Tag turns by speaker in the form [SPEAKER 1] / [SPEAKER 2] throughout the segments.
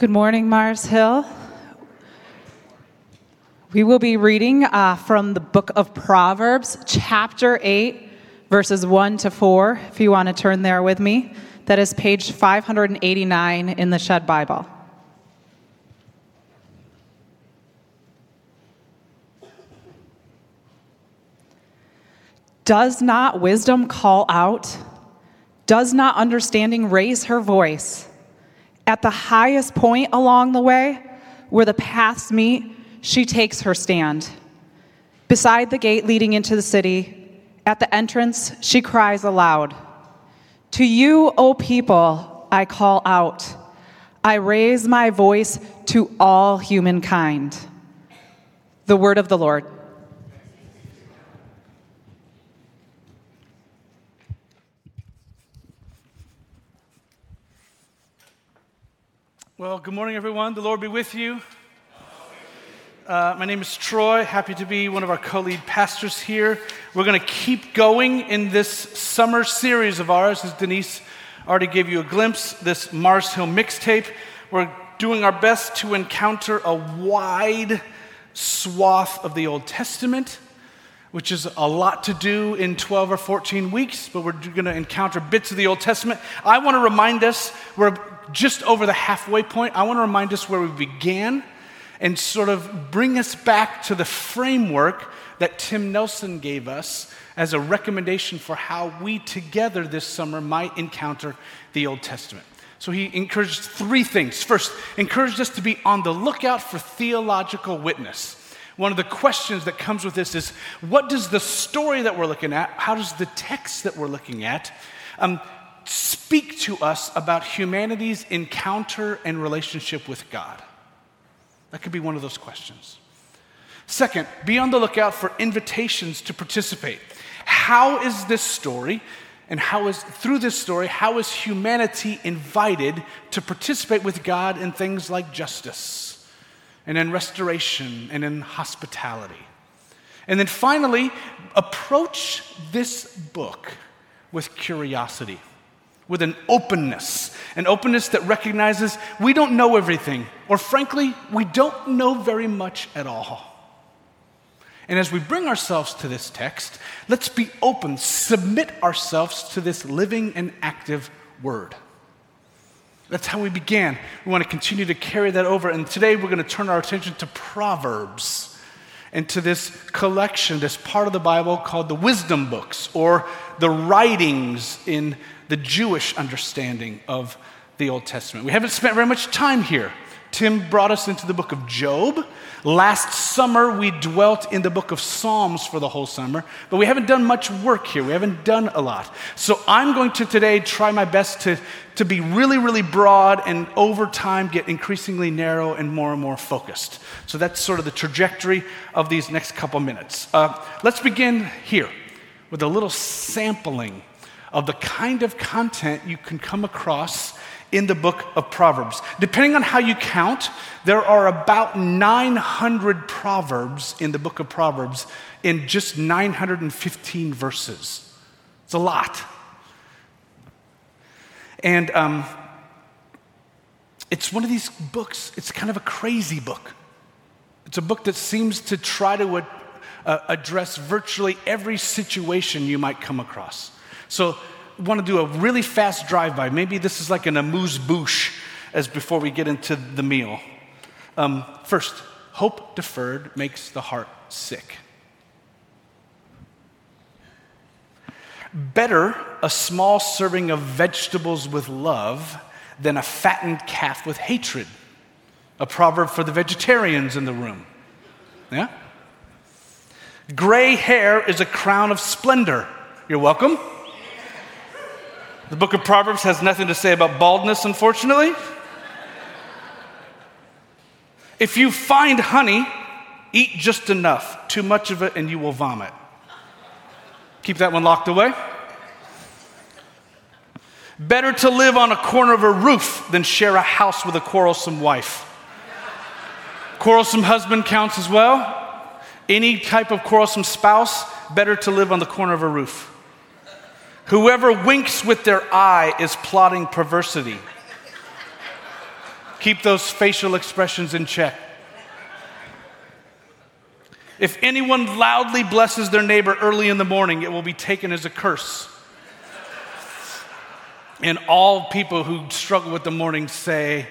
[SPEAKER 1] Good morning, Mars Hill. We will be reading uh, from the book of Proverbs, chapter 8, verses 1 to 4, if you want to turn there with me. That is page 589 in the Shed Bible. Does not wisdom call out? Does not understanding raise her voice? At the highest point along the way, where the paths meet, she takes her stand. Beside the gate leading into the city, at the entrance, she cries aloud To you, O people, I call out. I raise my voice to all humankind. The word of the Lord.
[SPEAKER 2] Well, good morning, everyone. The Lord be with you. Uh, my name is Troy. Happy to be one of our co lead pastors here. We're going to keep going in this summer series of ours, as Denise already gave you a glimpse, this Mars Hill mixtape. We're doing our best to encounter a wide swath of the Old Testament, which is a lot to do in 12 or 14 weeks, but we're going to encounter bits of the Old Testament. I want to remind us, we're just over the halfway point, I want to remind us where we began and sort of bring us back to the framework that Tim Nelson gave us as a recommendation for how we together this summer might encounter the Old Testament. So he encouraged three things. First, encouraged us to be on the lookout for theological witness. One of the questions that comes with this is what does the story that we're looking at, how does the text that we're looking at, um, speak to us about humanity's encounter and relationship with God? That could be one of those questions. Second, be on the lookout for invitations to participate. How is this story, and how is, through this story, how is humanity invited to participate with God in things like justice, and in restoration, and in hospitality? And then finally, approach this book with curiosity with an openness, an openness that recognizes we don't know everything, or frankly, we don't know very much at all. And as we bring ourselves to this text, let's be open, submit ourselves to this living and active word. That's how we began. We want to continue to carry that over. And today we're going to turn our attention to Proverbs and to this collection, this part of the Bible called the wisdom books or the writings in the Jewish understanding of the Old Testament. We haven't spent very much time here. Tim brought us into the book of Job. Last summer, we dwelt in the book of Psalms for the whole summer, but we haven't done much work here. We haven't done a lot. So I'm going to today try my best to, to be really, really broad and over time get increasingly narrow and more and more focused. So that's sort of the trajectory of these next couple minutes. Uh, let's begin here with a little sampling of the kind of content you can come across in the book of Proverbs. Depending on how you count, there are about 900 Proverbs in the book of Proverbs in just 915 verses. It's a lot. And um, it's one of these books, it's kind of a crazy book. It's a book that seems to try to uh, address virtually every situation you might come across. So, want to do a really fast drive by. Maybe this is like an amuse bouche as before we get into the meal. Um, first, hope deferred makes the heart sick. Better a small serving of vegetables with love than a fattened calf with hatred. A proverb for the vegetarians in the room. Yeah? Gray hair is a crown of splendor. You're welcome. The book of Proverbs has nothing to say about baldness, unfortunately. If you find honey, eat just enough. Too much of it, and you will vomit. Keep that one locked away. Better to live on a corner of a roof than share a house with a quarrelsome wife. Quarrelsome husband counts as well. Any type of quarrelsome spouse, better to live on the corner of a roof. Whoever winks with their eye is plotting perversity. Keep those facial expressions in check. If anyone loudly blesses their neighbor early in the morning, it will be taken as a curse. And all people who struggle with the morning say,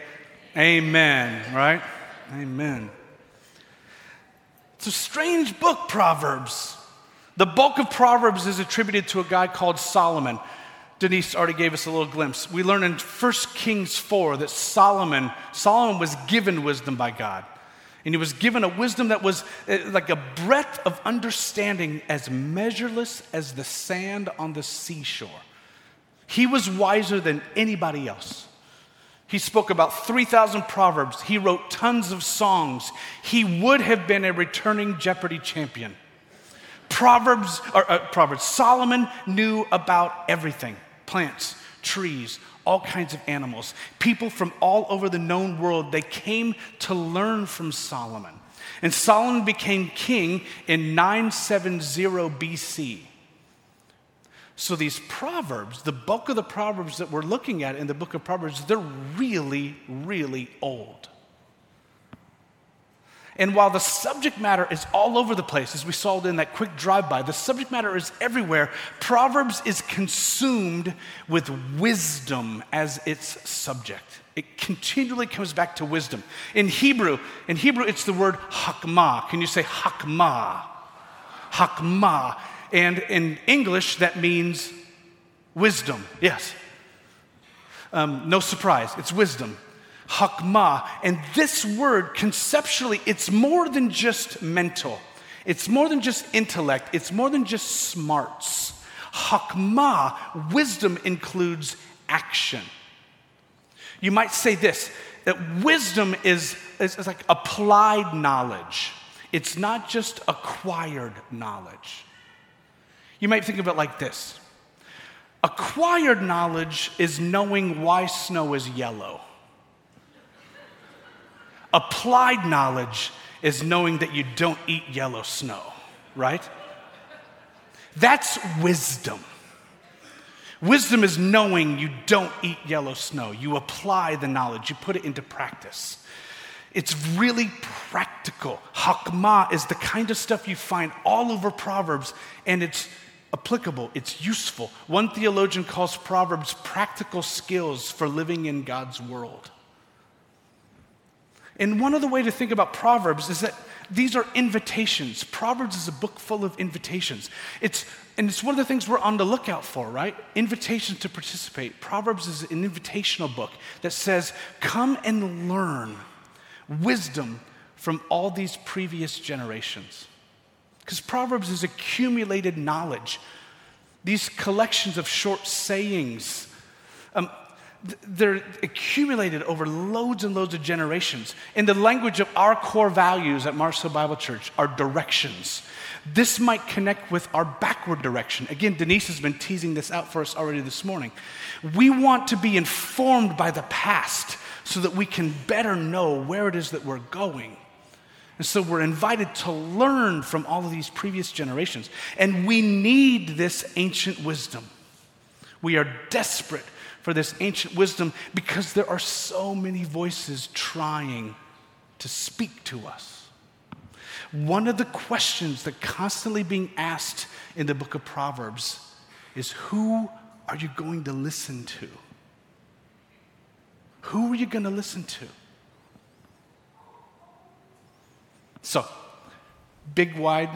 [SPEAKER 2] Amen, right? Amen. It's a strange book, Proverbs. The bulk of Proverbs is attributed to a guy called Solomon. Denise already gave us a little glimpse. We learn in 1 Kings 4 that Solomon, Solomon was given wisdom by God. And he was given a wisdom that was eh, like a breadth of understanding as measureless as the sand on the seashore. He was wiser than anybody else. He spoke about 3,000 proverbs. He wrote tons of songs. He would have been a returning Jeopardy champion. Proverbs, or, uh, Proverbs, Solomon knew about everything plants, trees, all kinds of animals. People from all over the known world, they came to learn from Solomon. And Solomon became king in 970 BC. So these proverbs, the bulk of the proverbs that we're looking at in the book of Proverbs, they're really, really old. And while the subject matter is all over the place, as we saw in that quick drive by, the subject matter is everywhere. Proverbs is consumed with wisdom as its subject. It continually comes back to wisdom. In Hebrew, in Hebrew, it's the word hakmah. Can you say hakmah? Hakmah. And in English, that means wisdom. Yes. Um, no surprise, it's wisdom hakmah. And this word, conceptually, it's more than just mental, it's more than just intellect, it's more than just smarts. Hakma, wisdom includes action. You might say this that wisdom is, is, is like applied knowledge, it's not just acquired knowledge. You might think of it like this acquired knowledge is knowing why snow is yellow. Applied knowledge is knowing that you don't eat yellow snow, right? That's wisdom. Wisdom is knowing you don't eat yellow snow. You apply the knowledge, you put it into practice. It's really practical. Hakmah is the kind of stuff you find all over Proverbs, and it's applicable, it's useful. One theologian calls Proverbs practical skills for living in God's world. And one of the way to think about Proverbs is that these are invitations. Proverbs is a book full of invitations. It's and it's one of the things we're on the lookout for, right? Invitations to participate. Proverbs is an invitational book that says, "Come and learn wisdom from all these previous generations." Because Proverbs is accumulated knowledge. These collections of short sayings, um, they're accumulated over loads and loads of generations. In the language of our core values at Mars Hill Bible Church are directions. This might connect with our backward direction. Again, Denise has been teasing this out for us already this morning. We want to be informed by the past so that we can better know where it is that we're going. And so we're invited to learn from all of these previous generations. And we need this ancient wisdom. We are desperate for this ancient wisdom because there are so many voices trying to speak to us. One of the questions that constantly being asked in the book of Proverbs is who are you going to listen to? Who are you going to listen to? So, big, wide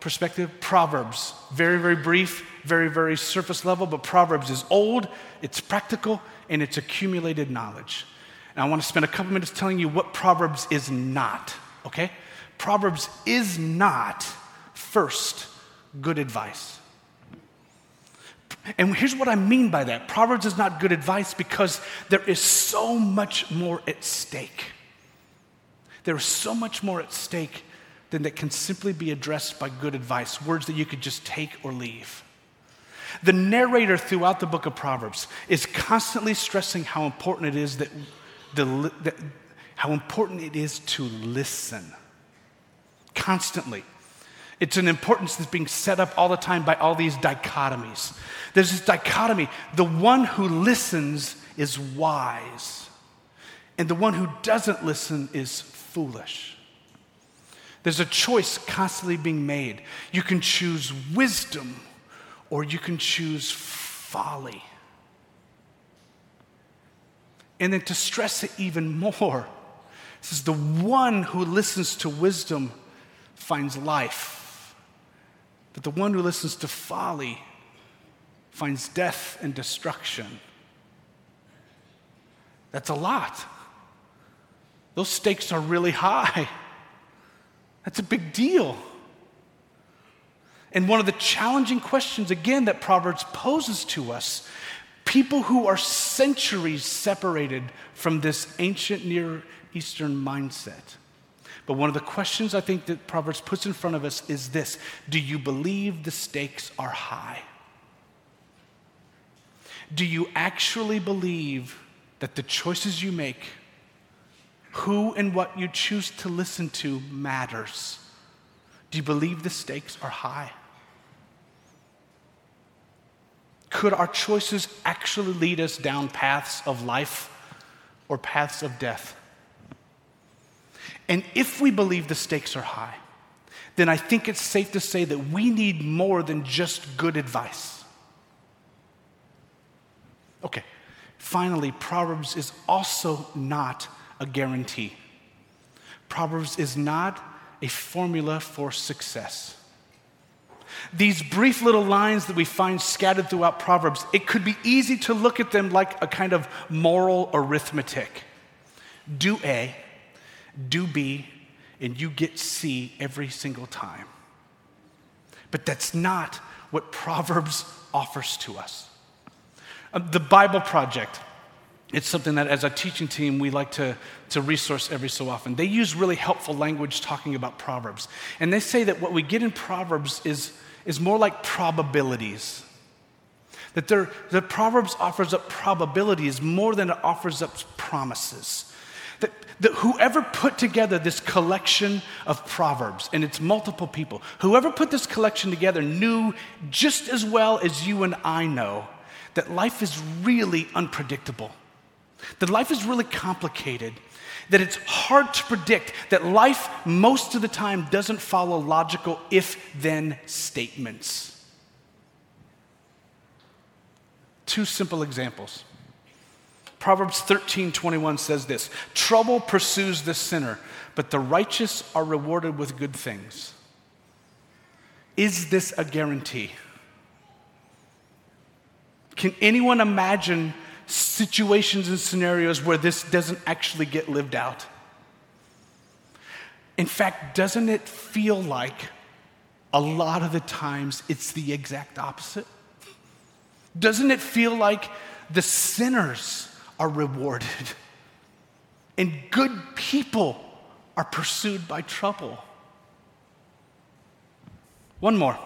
[SPEAKER 2] perspective, Proverbs. Very, very brief, very, very surface level, but Proverbs is old, it's practical, and it's accumulated knowledge. And I want to spend a couple minutes telling you what Proverbs is not, okay? Proverbs is not, first, good advice. And here's what I mean by that Proverbs is not good advice because there is so much more at stake. There is so much more at stake than that can simply be addressed by good advice, words that you could just take or leave. The narrator throughout the book of Proverbs is constantly stressing how important it is that, the, that how important it is to listen. Constantly. It's an importance that's being set up all the time by all these dichotomies. There's this dichotomy the one who listens is wise, and the one who doesn't listen is foolish. There's a choice constantly being made. You can choose wisdom or you can choose folly. And then to stress it even more, says the one who listens to wisdom finds life, but the one who listens to folly finds death and destruction. That's a lot. Those stakes are really high. That's a big deal. And one of the challenging questions, again, that Proverbs poses to us people who are centuries separated from this ancient Near Eastern mindset. But one of the questions I think that Proverbs puts in front of us is this Do you believe the stakes are high? Do you actually believe that the choices you make, who and what you choose to listen to matters? Do you believe the stakes are high? Could our choices actually lead us down paths of life or paths of death? And if we believe the stakes are high, then I think it's safe to say that we need more than just good advice. Okay, finally, Proverbs is also not a guarantee. Proverbs is not a formula for success. These brief little lines that we find scattered throughout Proverbs, it could be easy to look at them like a kind of moral arithmetic. Do A, do B, and you get C every single time. But that's not what Proverbs offers to us. Uh, the Bible Project, it's something that as a teaching team we like to, to resource every so often. They use really helpful language talking about Proverbs. And they say that what we get in Proverbs is is more like probabilities. That the Proverbs offers up probabilities more than it offers up promises. That, that whoever put together this collection of Proverbs, and it's multiple people, whoever put this collection together knew just as well as you and I know that life is really unpredictable, that life is really complicated, that it's hard to predict, that life most of the time doesn't follow logical if then statements. Two simple examples. Proverbs 13 21 says this Trouble pursues the sinner, but the righteous are rewarded with good things. Is this a guarantee? Can anyone imagine situations and scenarios where this doesn't actually get lived out. In fact, doesn't it feel like a lot of the times it's the exact opposite? Doesn't it feel like the sinners are rewarded and good people are pursued by trouble? One more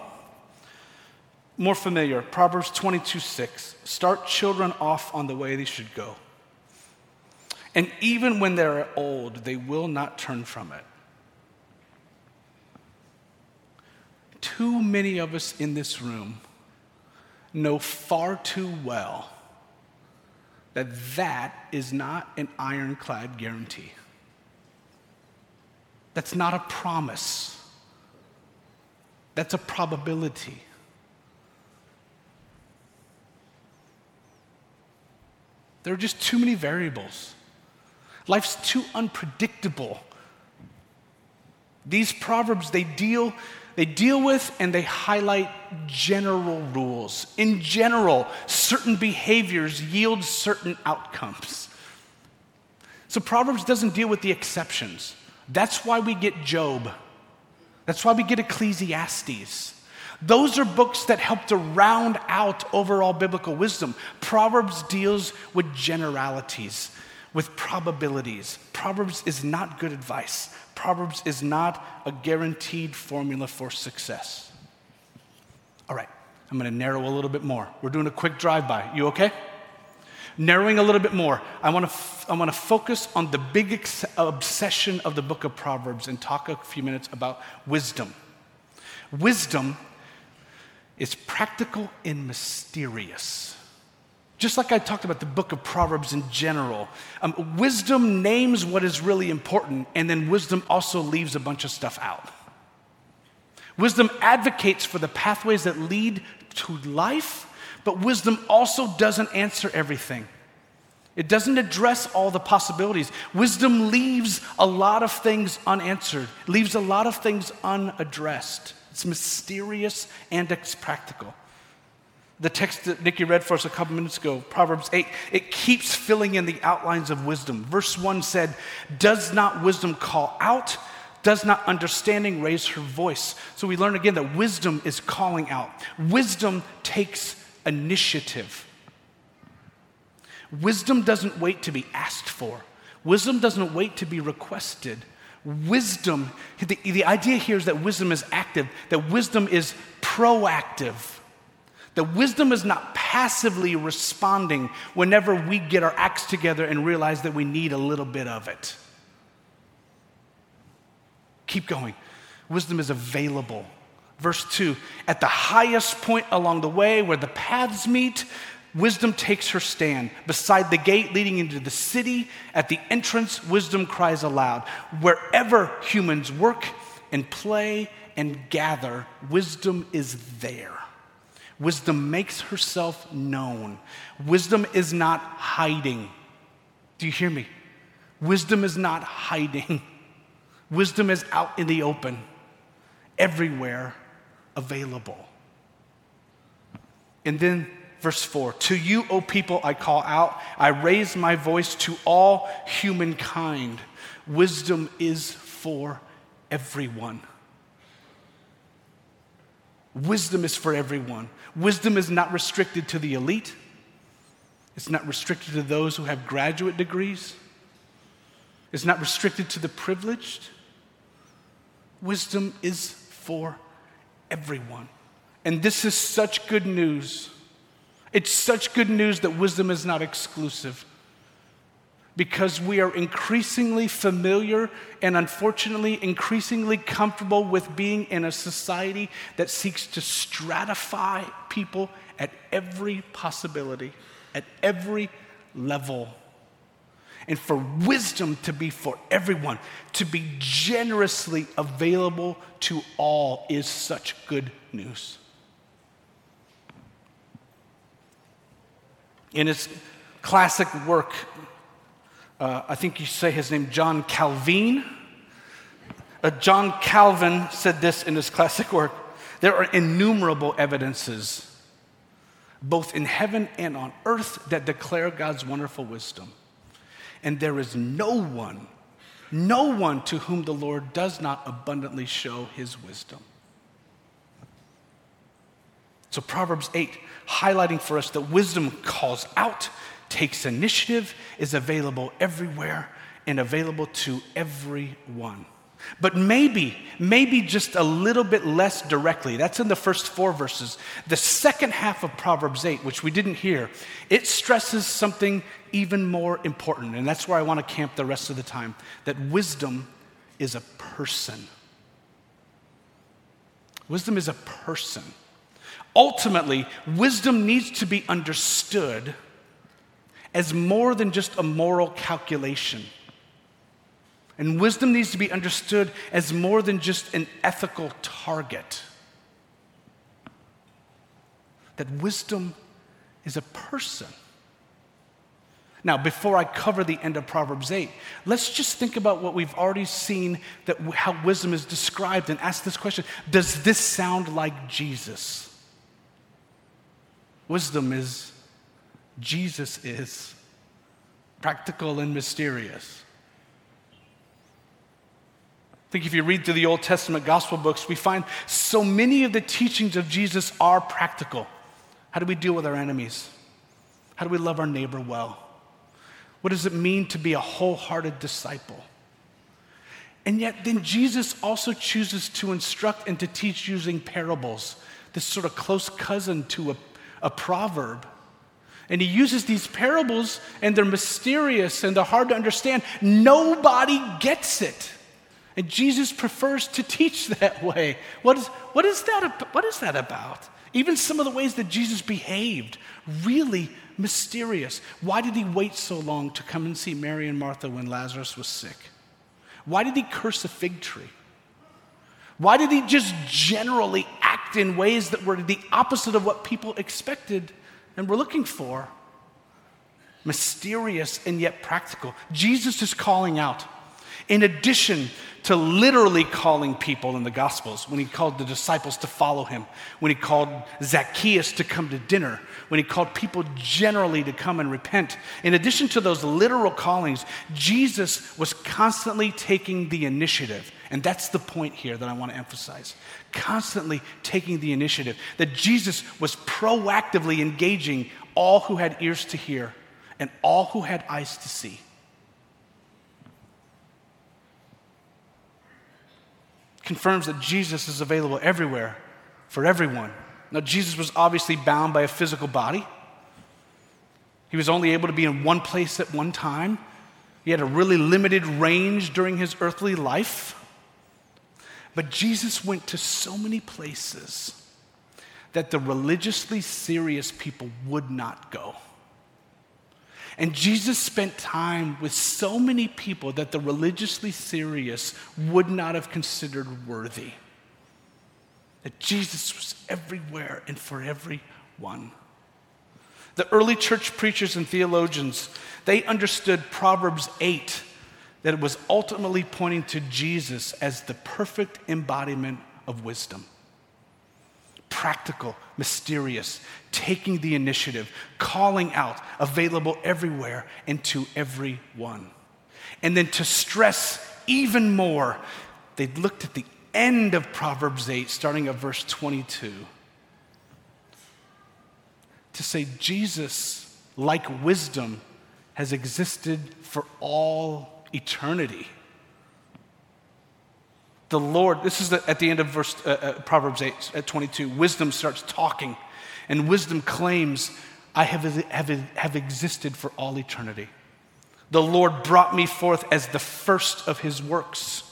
[SPEAKER 2] more familiar Proverbs 22 6. Start children off on the way they should go. And even when they're old, they will not turn from it. Too many of us in this room know far too well that that is not an ironclad guarantee. That's not a promise. That's a probability. There are just too many variables. Life's too unpredictable. These proverbs they deal they deal with and they highlight general rules. In general, certain behaviors yield certain outcomes. So Proverbs doesn't deal with the exceptions. That's why we get Job. That's why we get Ecclesiastes. Those are books that help to round out overall biblical wisdom. Proverbs deals with generalities, with probabilities. Proverbs is not good advice. Proverbs is not a guaranteed formula for success. All right, I'm going to narrow a little bit more. We're doing a quick drive by. You okay? Narrowing a little bit more, I want to f- I want to focus on the big ex- obsession of the book of Proverbs and talk a few minutes about wisdom. Wisdom is practical and mysterious. Just like I talked about the book of Proverbs in general, um, wisdom names what is really important, and then wisdom also leaves a bunch of stuff out. Wisdom advocates for the pathways that lead to life, but wisdom also doesn't answer everything. It doesn't address all the possibilities. Wisdom leaves a lot of things unanswered, leaves a lot of things unaddressed. It's mysterious and it's practical. The text that Nikki read for us a couple minutes ago, Proverbs 8, it keeps filling in the outlines of wisdom. Verse 1 said, Does not wisdom call out? Does not understanding raise her voice? So we learn again that wisdom is calling out. Wisdom takes initiative. Wisdom doesn't wait to be asked for, wisdom doesn't wait to be requested. Wisdom, the, the idea here is that wisdom is active, that wisdom is proactive. That wisdom is not passively responding whenever we get our acts together and realize that we need a little bit of it. Keep going. Wisdom is available. Verse 2 At the highest point along the way where the paths meet, wisdom takes her stand. Beside the gate leading into the city, at the entrance, wisdom cries aloud. Wherever humans work and play and gather, wisdom is there. Wisdom makes herself known. Wisdom is not hiding. Do you hear me? Wisdom is not hiding. Wisdom is out in the open, everywhere available. And then verse 4 To you, O people, I call out, I raise my voice to all humankind. Wisdom is for everyone. Wisdom is for everyone. Wisdom is not restricted to the elite, it's not restricted to those who have graduate degrees, it's not restricted to the privileged. Wisdom is for everyone. And this is such good news. It's such good news that wisdom is not exclusive because we are increasingly familiar and unfortunately increasingly comfortable with being in a society that seeks to stratify people at every possibility, at every level. And for wisdom to be for everyone, to be generously available to all, is such good news. In his classic work, uh, I think you say his name, John Calvin. Uh, John Calvin said this in his classic work there are innumerable evidences, both in heaven and on earth, that declare God's wonderful wisdom. And there is no one, no one to whom the Lord does not abundantly show his wisdom. So, Proverbs 8, highlighting for us that wisdom calls out takes initiative, is available everywhere, and available to everyone. But maybe, maybe just a little bit less directly. That's in the first four verses. The second half of Proverbs 8, which we didn't hear, it stresses something even more important. And that's where I want to camp the rest of the time that wisdom is a person. Wisdom is a person. Ultimately, wisdom needs to be understood as more than just a moral calculation. And wisdom needs to be understood as more than just an ethical target. That wisdom is a person. Now, before I cover the end of Proverbs 8, let's just think about what we've already seen that how wisdom is described and ask this question Does this sound like Jesus? Wisdom is Jesus is practical and mysterious. I think if you read through the Old Testament gospel books, we find so many of the teachings of Jesus are practical. How do we deal with our enemies? How do we love our neighbor well? What does it mean to be a wholehearted disciple? And yet, then Jesus also chooses to instruct and to teach using parables, this sort of close cousin to a, a proverb. And he uses these parables, and they're mysterious and they're hard to understand. Nobody gets it. And Jesus prefers to teach that way. What is, what is, that, what is that about? Even some of the ways that Jesus behaved, really mysterious. Why did he wait so long to come and see Mary and Martha when Lazarus was sick? Why did he curse a fig tree? Why did he just generally act in ways that were the opposite of what people expected and were looking for? Mysterious and yet practical. Jesus is calling out. In addition to literally calling people in the Gospels, when he called the disciples to follow him, when he called Zacchaeus to come to dinner, when he called people generally to come and repent. In addition to those literal callings, Jesus was constantly taking the initiative. And that's the point here that I want to emphasize. Constantly taking the initiative. That Jesus was proactively engaging all who had ears to hear and all who had eyes to see. Confirms that Jesus is available everywhere for everyone. Now, Jesus was obviously bound by a physical body. He was only able to be in one place at one time. He had a really limited range during his earthly life. But Jesus went to so many places that the religiously serious people would not go. And Jesus spent time with so many people that the religiously serious would not have considered worthy. That Jesus was everywhere and for everyone. The early church preachers and theologians, they understood Proverbs 8 that it was ultimately pointing to Jesus as the perfect embodiment of wisdom practical, mysterious, taking the initiative, calling out, available everywhere and to everyone. And then to stress even more, they looked at the end of Proverbs 8, starting at verse 22, to say Jesus, like wisdom, has existed for all eternity the Lord, this is the, at the end of verse, uh, uh, Proverbs 8 at 22. Wisdom starts talking, and wisdom claims, I have, have, have existed for all eternity. The Lord brought me forth as the first of his works.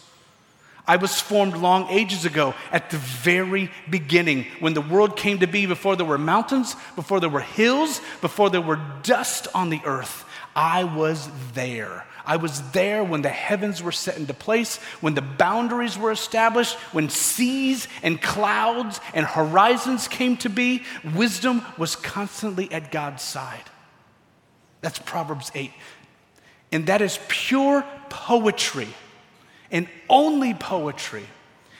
[SPEAKER 2] I was formed long ages ago at the very beginning when the world came to be, before there were mountains, before there were hills, before there were dust on the earth. I was there. I was there when the heavens were set into place, when the boundaries were established, when seas and clouds and horizons came to be. Wisdom was constantly at God's side. That's Proverbs 8. And that is pure poetry and only poetry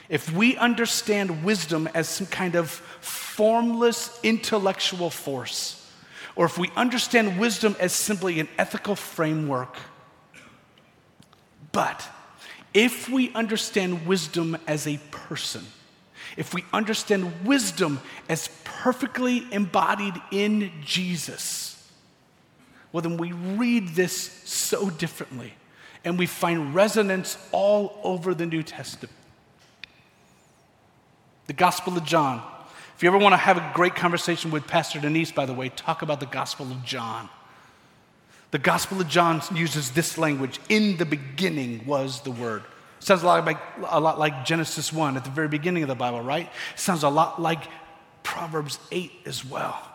[SPEAKER 2] if we understand wisdom as some kind of formless intellectual force, or if we understand wisdom as simply an ethical framework but if we understand wisdom as a person, if we understand wisdom as perfectly embodied in Jesus, well, then we read this so differently and we find resonance all over the New Testament. The Gospel of John. If you ever want to have a great conversation with Pastor Denise, by the way, talk about the Gospel of John. The Gospel of John uses this language in the beginning was the Word. Sounds a lot like, a lot like Genesis 1 at the very beginning of the Bible, right? Sounds a lot like Proverbs 8 as well.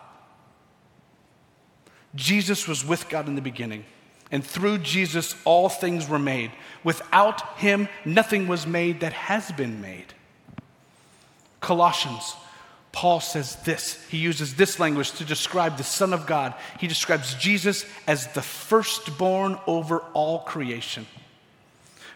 [SPEAKER 2] Jesus was with God in the beginning, and through Jesus, all things were made. Without him, nothing was made that has been made. Colossians Paul says this. He uses this language to describe the Son of God. He describes Jesus as the firstborn over all creation.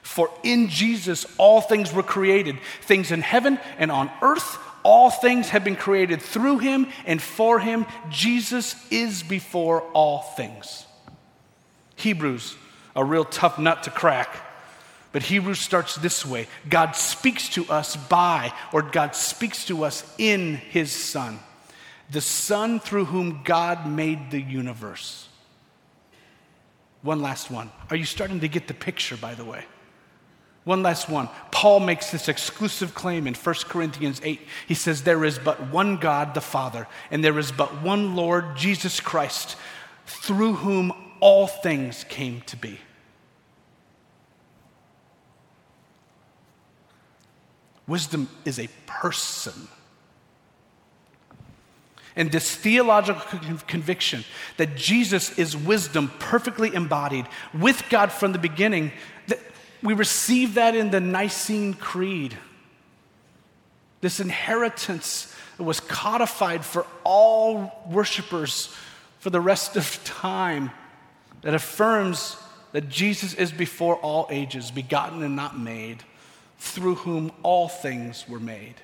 [SPEAKER 2] For in Jesus all things were created, things in heaven and on earth. All things have been created through him and for him. Jesus is before all things. Hebrews, a real tough nut to crack. But Hebrews starts this way God speaks to us by, or God speaks to us in his Son, the Son through whom God made the universe. One last one. Are you starting to get the picture, by the way? One last one. Paul makes this exclusive claim in 1 Corinthians 8. He says, There is but one God, the Father, and there is but one Lord, Jesus Christ, through whom all things came to be. Wisdom is a person. And this theological conviction that Jesus is wisdom perfectly embodied with God from the beginning, that we receive that in the Nicene Creed. This inheritance that was codified for all worshipers for the rest of time that affirms that Jesus is before all ages, begotten and not made, through whom all things were made.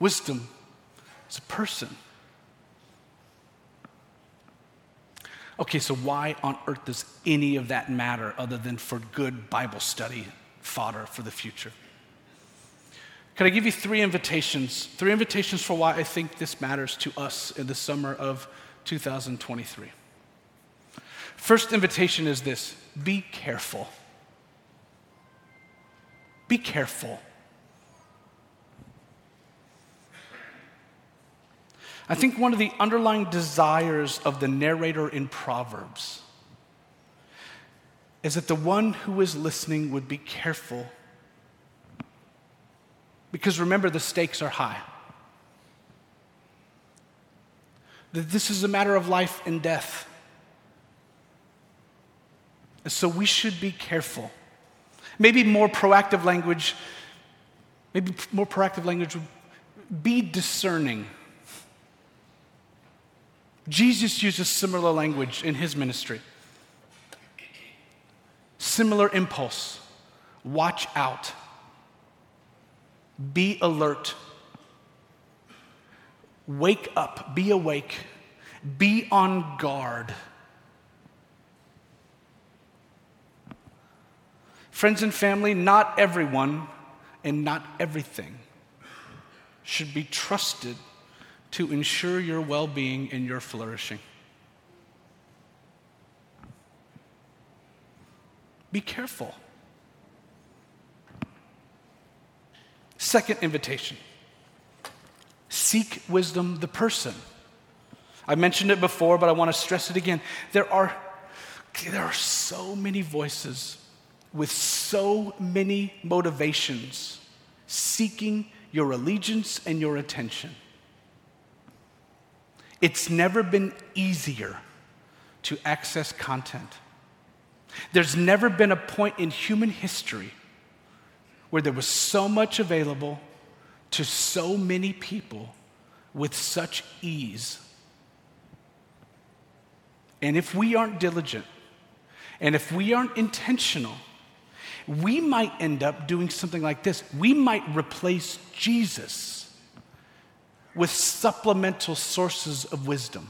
[SPEAKER 2] Wisdom is a person. Okay, so why on earth does any of that matter other than for good Bible study fodder for the future? Can I give you three invitations? Three invitations for why I think this matters to us in the summer of 2023. First invitation is this be careful. Be careful. I think one of the underlying desires of the narrator in Proverbs is that the one who is listening would be careful. Because remember, the stakes are high. That this is a matter of life and death. And so we should be careful. Maybe more proactive language, maybe more proactive language would be discerning. Jesus uses similar language in his ministry. Similar impulse. Watch out. Be alert. Wake up. Be awake. Be on guard. Friends and family, not everyone and not everything should be trusted to ensure your well being and your flourishing. Be careful. Second invitation seek wisdom, the person. I mentioned it before, but I want to stress it again. There are, there are so many voices with so many motivations seeking your allegiance and your attention. It's never been easier to access content. There's never been a point in human history where there was so much available to so many people with such ease. And if we aren't diligent, and if we aren't intentional, we might end up doing something like this. We might replace Jesus with supplemental sources of wisdom.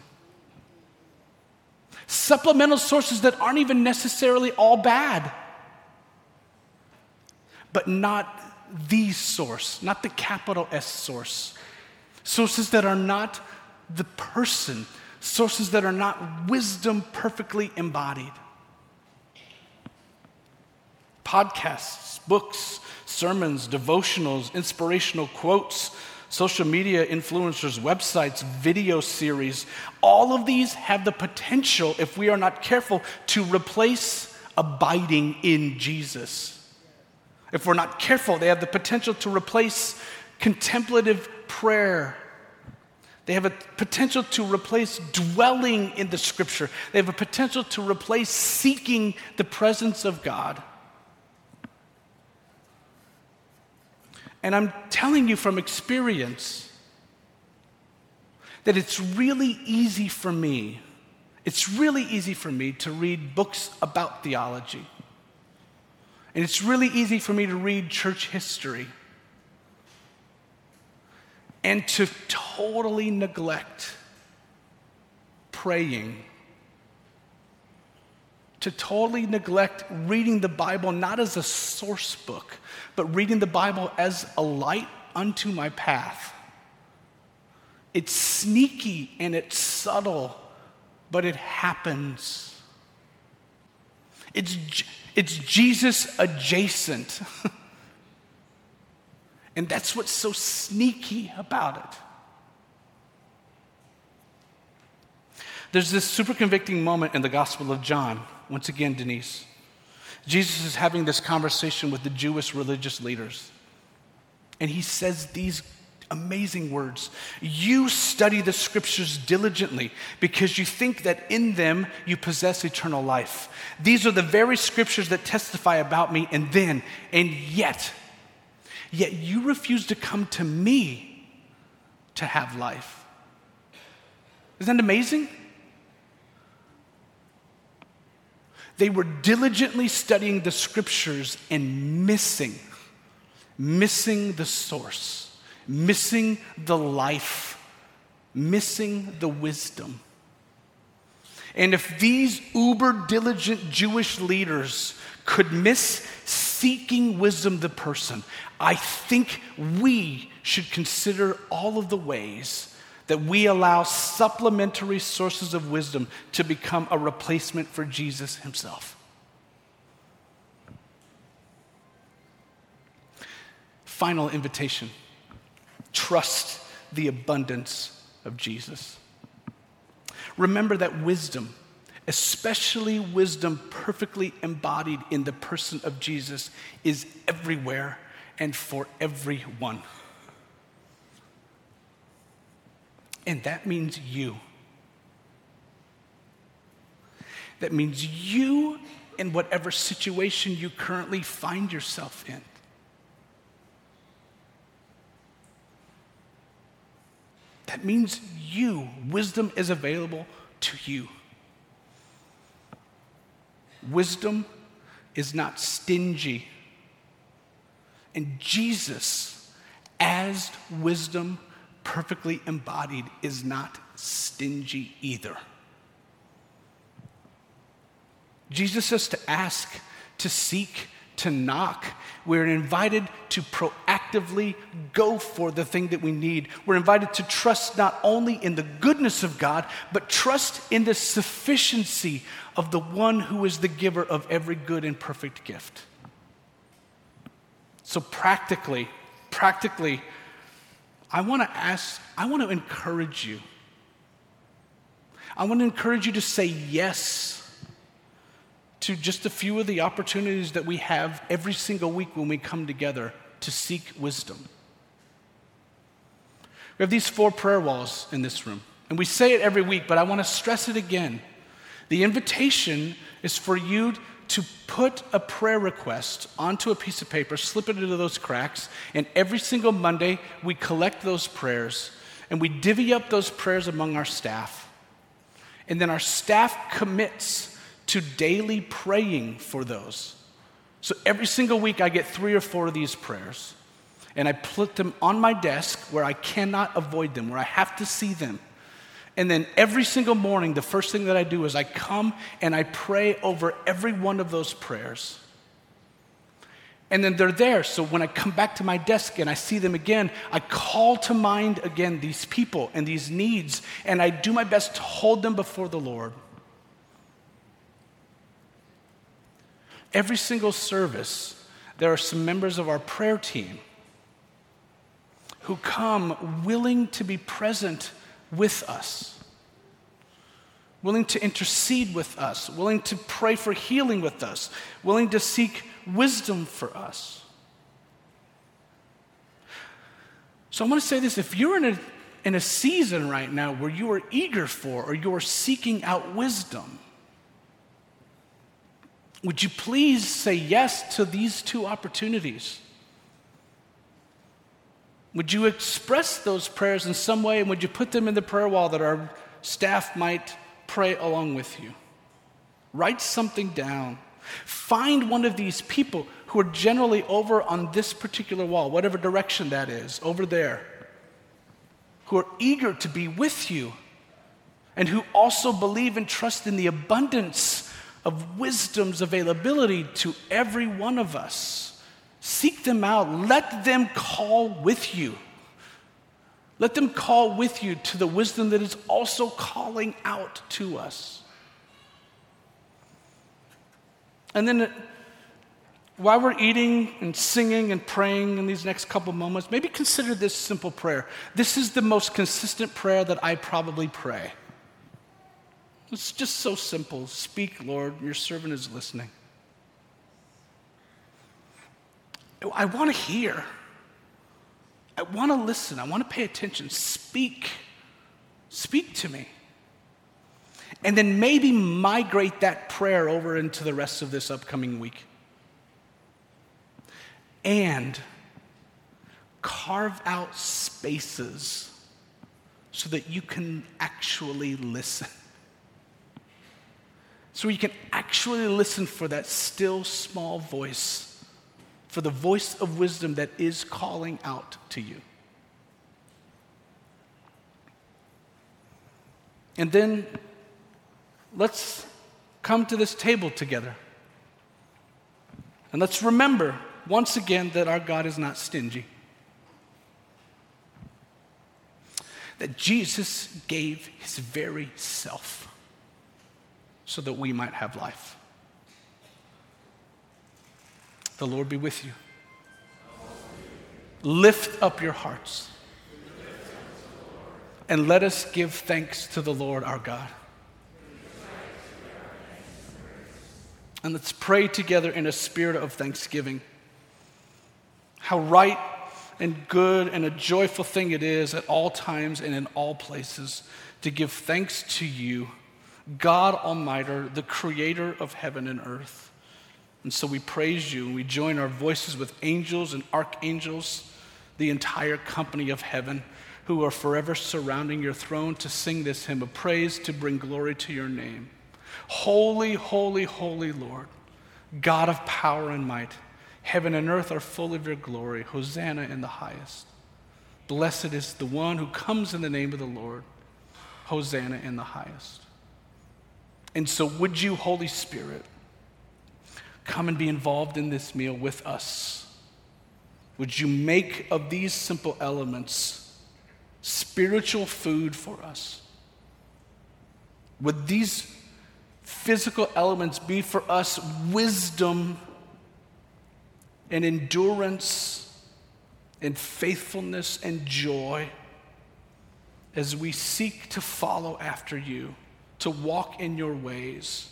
[SPEAKER 2] Supplemental sources that aren't even necessarily all bad, but not the source, not the capital S source. Sources that are not the person, sources that are not wisdom perfectly embodied. Podcasts, books, sermons, devotionals, inspirational quotes, social media influencers, websites, video series, all of these have the potential, if we are not careful, to replace abiding in Jesus. If we're not careful, they have the potential to replace contemplative prayer. They have a potential to replace dwelling in the scripture. They have a potential to replace seeking the presence of God. And I'm telling you from experience that it's really easy for me, it's really easy for me to read books about theology. And it's really easy for me to read church history and to totally neglect praying, to totally neglect reading the Bible not as a source book, but reading the Bible as a light unto my path. It's sneaky and it's subtle, but it happens. It's, it's Jesus adjacent. and that's what's so sneaky about it. There's this super convicting moment in the Gospel of John. Once again, Denise. Jesus is having this conversation with the Jewish religious leaders. And he says these Amazing words. You study the scriptures diligently because you think that in them you possess eternal life. These are the very scriptures that testify about me, and then, and yet, yet you refuse to come to me to have life. Isn't that amazing? They were diligently studying the scriptures and missing, missing the source, missing the life, missing the wisdom. And if these uber diligent Jewish leaders could miss seeking wisdom the person, I think we should consider all of the ways that we allow supplementary sources of wisdom to become a replacement for Jesus himself. Final invitation trust the abundance of Jesus. Remember that wisdom, especially wisdom perfectly embodied in the person of Jesus, is everywhere and for everyone. And that means you. That means you in whatever situation you currently find yourself in. That means you. Wisdom is available to you. Wisdom is not stingy. And Jesus, as wisdom, perfectly embodied is not stingy either. Jesus says to ask, to seek, to knock. We're invited to proactively go for the thing that we need. We're invited to trust not only in the goodness of God, but trust in the sufficiency of the one who is the giver of every good and perfect gift. So, practically, practically, I want to ask, I want to encourage you. I want to encourage you to say yes to just a few of the opportunities that we have every single week when we come together to seek wisdom. We have these four prayer walls in this room, and we say it every week, but I want to stress it again. The invitation is for you to put a prayer request onto a piece of paper, slip it into those cracks, and every single Monday we collect those prayers and we divvy up those prayers among our staff. And then our staff commits to daily praying for those. So every single week I get three or four of these prayers, and I put them on my desk where I cannot avoid them, where I have to see them. And then every single morning, the first thing that I do is I come and I pray over every one of those prayers. And then they're there. So when I come back to my desk and I see them again, I call to mind again these people and these needs, and I do my best to hold them before the Lord. Every single service, there are some members of our prayer team who come willing to be present with us, willing to intercede with us, willing to pray for healing with us, willing to seek wisdom for us. So I want to say this if you're in a, in a season right now where you are eager for or you are seeking out wisdom, would you please say yes to these two opportunities? Would you express those prayers in some way and would you put them in the prayer wall that our staff might pray along with you? Write something down. Find one of these people who are generally over on this particular wall, whatever direction that is, over there, who are eager to be with you and who also believe and trust in the abundance of wisdom's availability to every one of us. Seek them out. Let them call with you. Let them call with you to the wisdom that is also calling out to us. And then, uh, while we're eating and singing and praying in these next couple moments, maybe consider this simple prayer. This is the most consistent prayer that I probably pray. It's just so simple. Speak, Lord, your servant is listening. I want to hear. I want to listen. I want to pay attention. Speak. Speak to me. And then maybe migrate that prayer over into the rest of this upcoming week. And carve out spaces so that you can actually listen. So you can actually listen for that still small voice, for the voice of wisdom that is calling out to you. And then let's come to this table together. And let's remember once again that our God is not stingy. That Jesus gave his very self so that we might have life. The Lord be with you. Lift up your hearts and let us give thanks to the Lord our God. And let's pray together in a spirit of thanksgiving. How right and good and a joyful thing it is at all times and in all places to give thanks to you, God Almighty, the creator of heaven and earth. And so we praise you and we join our voices with angels and archangels, the entire company of heaven, who are forever surrounding your throne to sing this hymn of praise to bring glory to your name. Holy, holy, holy Lord, God of power and might, heaven and earth are full of your glory. Hosanna in the highest. Blessed is the one who comes in the name of the Lord. Hosanna in the highest. And so, would you, Holy Spirit, come and be involved in this meal with us? Would you make of these simple elements spiritual food for us? Would these physical elements be for us wisdom and endurance and faithfulness and joy as we seek to follow after you, to walk in your ways.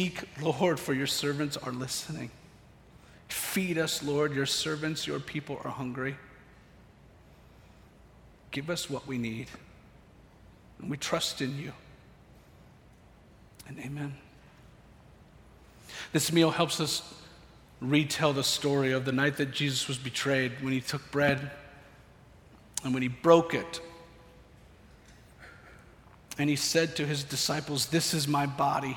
[SPEAKER 2] Speak, Lord, for your servants are listening. Feed us, Lord, your servants, your people are hungry. Give us what we need. And we trust in you. And amen. This meal helps us retell the story of the night that Jesus was betrayed when he took bread and when he broke it. And he said to his disciples, This is my body.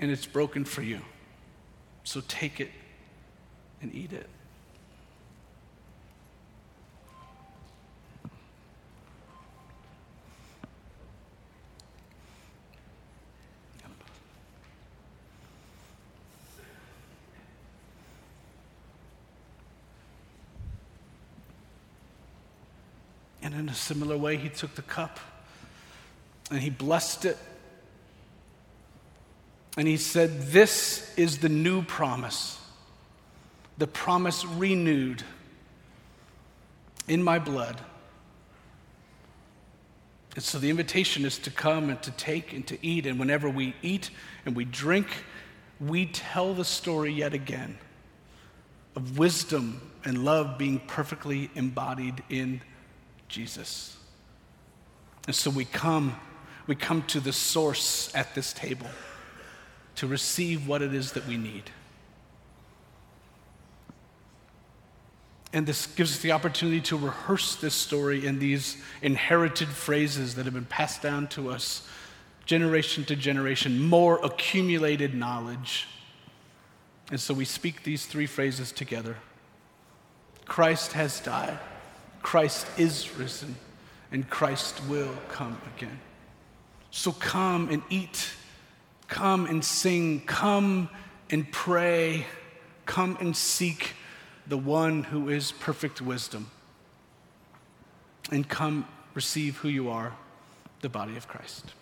[SPEAKER 2] And it's broken for you. So take it and eat it. And in a similar way, he took the cup and he blessed it. And he said, This is the new promise, the promise renewed in my blood. And so the invitation is to come and to take and to eat. And whenever we eat and we drink, we tell the story yet again of wisdom and love being perfectly embodied in Jesus. And so we come, we come to the source at this table to receive what it is that we need. And this gives us the opportunity to rehearse this story in these inherited phrases that have been passed down to us generation to generation, more accumulated knowledge. And so we speak these three phrases together Christ has died. Christ is risen and Christ will come again. So come and eat, come and sing, come and pray, come and seek the one who is perfect wisdom, and come receive who you are, the body of Christ.